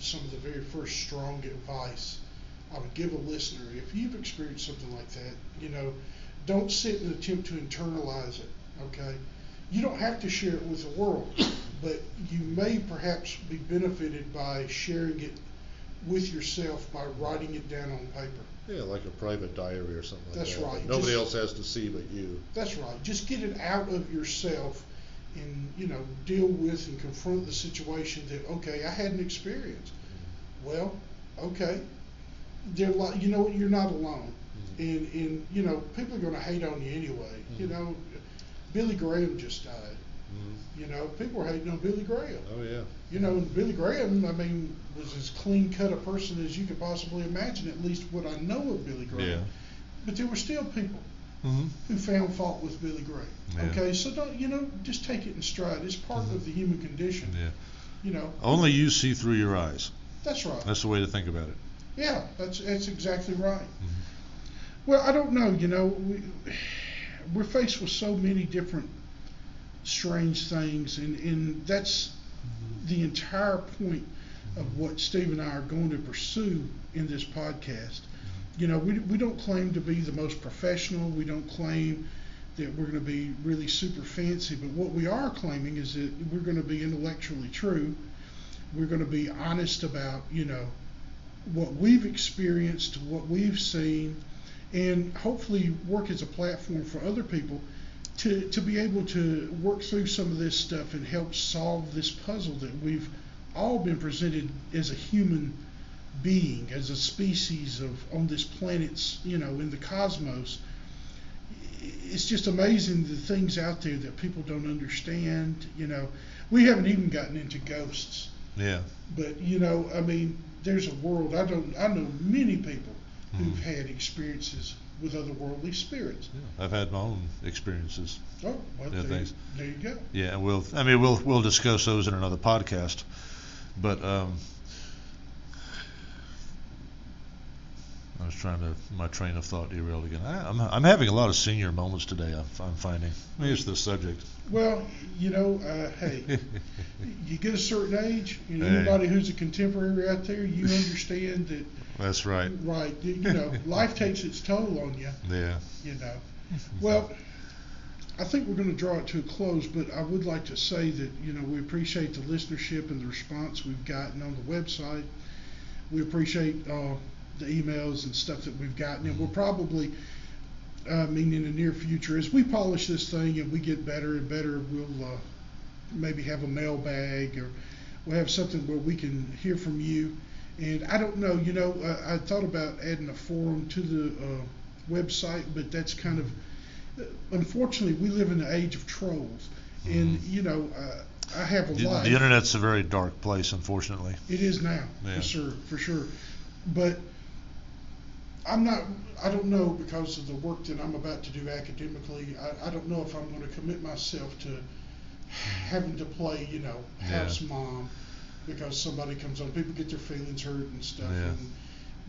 some of the very first strong advice I would give a listener. If you've experienced something like that, you know, don't sit and attempt to internalize it, okay? You don't have to share it with the world, but you may perhaps be benefited by sharing it with yourself by writing it down on paper. Yeah, like a private diary or something like That's that. that right. Nobody Just- else has to see but you. That's right. Just get it out of yourself and, you know, deal with and confront the situation that, okay, I had an experience. Well, okay. They're like, you know what, you're not alone. Mhm. And, and, you know, people are going to hate on you anyway. You Mhm. know, Billy Graham just died. Mhm. You know, people were hating on Billy Graham. Oh yeah. You know, and Billy Graham, I mean, was as clean cut a person as you could possibly imagine, at least what I know of Billy Graham. Yeah. But there were still people Mm-hmm. who found fault with Billy Graham. Yeah. Okay, so don't you know? Just take it in stride. It's part Mhm. of the human condition. Yeah. You know. Only you see through your eyes. That's right. That's the way to think about it. yeah, that's that's exactly right. Mhm. Well, I don't know. You know, we we're faced with so many different strange things, and and that's the entire point of what Steve and I are going to pursue in this podcast. You know, we we don't claim to be the most professional. We don't claim that we're going to be really super fancy, but what we are claiming is that we're going to be intellectually true. We're going to be honest about, you know, what we've experienced, what we've seen, and hopefully work as a platform for other people to, to be able to work through some of this stuff and help solve this puzzle that we've all been presented as a human being, as a species of on this planet's, you know, in the cosmos. It's just amazing the things out there that people don't understand. You know, we haven't even gotten into ghosts. Yeah. But you know, I mean, there's a world. I don't. I know many people who've Mhm. had experiences with otherworldly spirits. Yeah. I've had my own experiences. Oh, well, Yeah, there, thanks. there you go. Yeah, and we'll. I mean, we'll we'll discuss those in another podcast. But um, I was trying to my train of thought derailed again. I, I'm I'm having a lot of senior moments today. I'm, I'm finding. Maybe it's the subject. Well, you know, uh, hey, you get a certain age, you know, Hey. anybody who's a contemporary out there, you understand that, That's right. right? You know, life takes its toll on you. Yeah. You know. Well, I think we're going to draw it to a close, but I would like to say that you know we appreciate the listenership and the response we've gotten on the website. We appreciate uh, the emails and stuff that we've gotten, and we'll probably, uh, I mean, in the near future, as we polish this thing and we get better and better, we'll uh, maybe have a mailbag or we'll have something where we can hear from you. And I don't know, you know, I, I thought about adding a forum to the uh, website, but that's kind of unfortunately we live in the age of trolls, and Mhm. you know uh, I have a The, life. the internet's a very dark place, unfortunately. It is now, Yeah. for sure, for sure. But I'm not, I don't know because of the work that I'm about to do academically, I, I don't know if I'm gonna commit myself to having to play, you know, Yeah. house mom because somebody comes on, people get their feelings hurt and stuff. Yeah. and-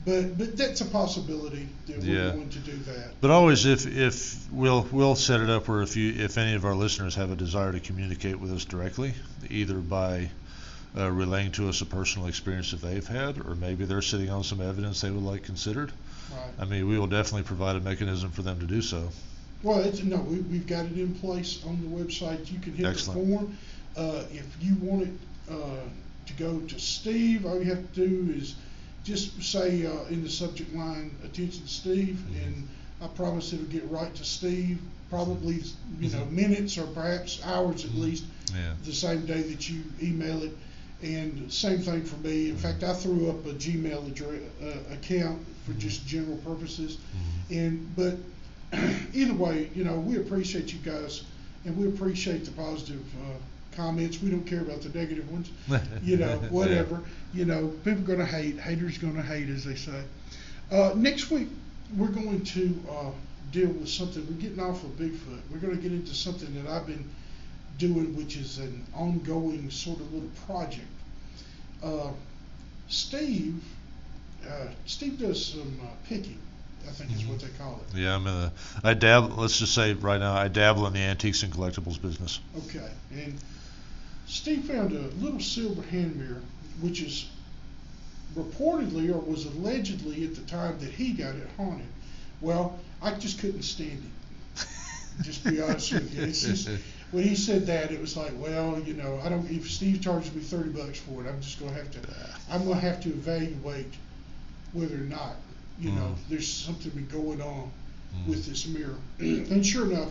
But, but that's a possibility that we're Yeah. going to do that. But always, if if we'll we'll set it up where if you if any of our listeners have a desire to communicate with us directly, either by uh, relaying to us a personal experience that they've had, or maybe they're sitting on some evidence they would like considered. Right. I mean, we will definitely provide a mechanism for them to do so. Well, it's, no, we, we've got it in place on the website. You can hit Excellent. the form. Uh, if you want it, uh, to go to Steve, all you have to do is just say, uh, in the subject line, attention Steve, Mhm. and I promise it'll get right to Steve, probably, you know, Mhm. minutes or perhaps hours at Mhm. least, Yeah. the same day that you email it. And same thing for me. In fact, I threw up a Gmail address, uh, account for just general purposes. Mhm. And, but either way, you know, we appreciate you guys and we appreciate the positive, uh, comments. We don't care about the negative ones, you know, whatever. You know, people gonna hate, haters gonna hate, as they say. Uh, next week, we're going to, uh, deal with something, we're getting off of Bigfoot. We're gonna get into something that I've been doing, which is an ongoing sort of little project. Uh, Steve, uh, Steve does some uh, picking, I think is what they call it. Yeah, I'm in the. I dab. Let's just say right now, I dabble in the antiques and collectibles business. Okay, and Steve found a little silver hand mirror, which is reportedly or was allegedly at the time that he got it haunted. Well, I just couldn't stand it. Just be honest with you. It's just when he said that, it was like, well, you know, I don't. If Steve charges me thirty bucks for it, I'm just gonna have to. I'm gonna have to evaluate whether or not, you know, Mm. there's something going on Mm. with this mirror. and sure enough,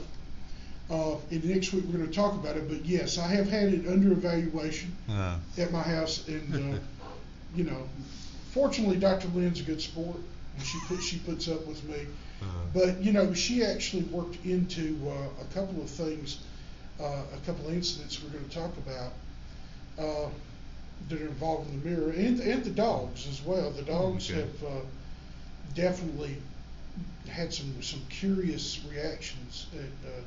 uh, and next week we're going to talk about it. But yes, I have had it under evaluation Uh, at my house, and uh, you know, fortunately, Dr. Lynn's a good sport, and she put she puts up with me. uh, But you know, she actually worked into uh, a couple of things, a couple of incidents we're going to talk about uh, that are involved in the mirror, and and the dogs as well. The dogs okay. have uh, definitely had some some curious reactions at uh,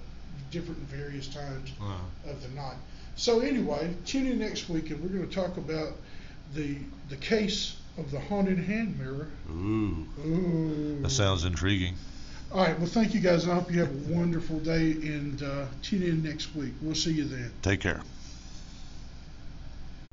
different and various times uh, of the night. So anyway, tune in next week, and we're going to talk about the the case of the haunted hand mirror. ooh, Ooh. that sounds intriguing. All right. Well, thank you guys. I hope you have a wonderful day and uh, tune in next week. We'll see you then. Take care.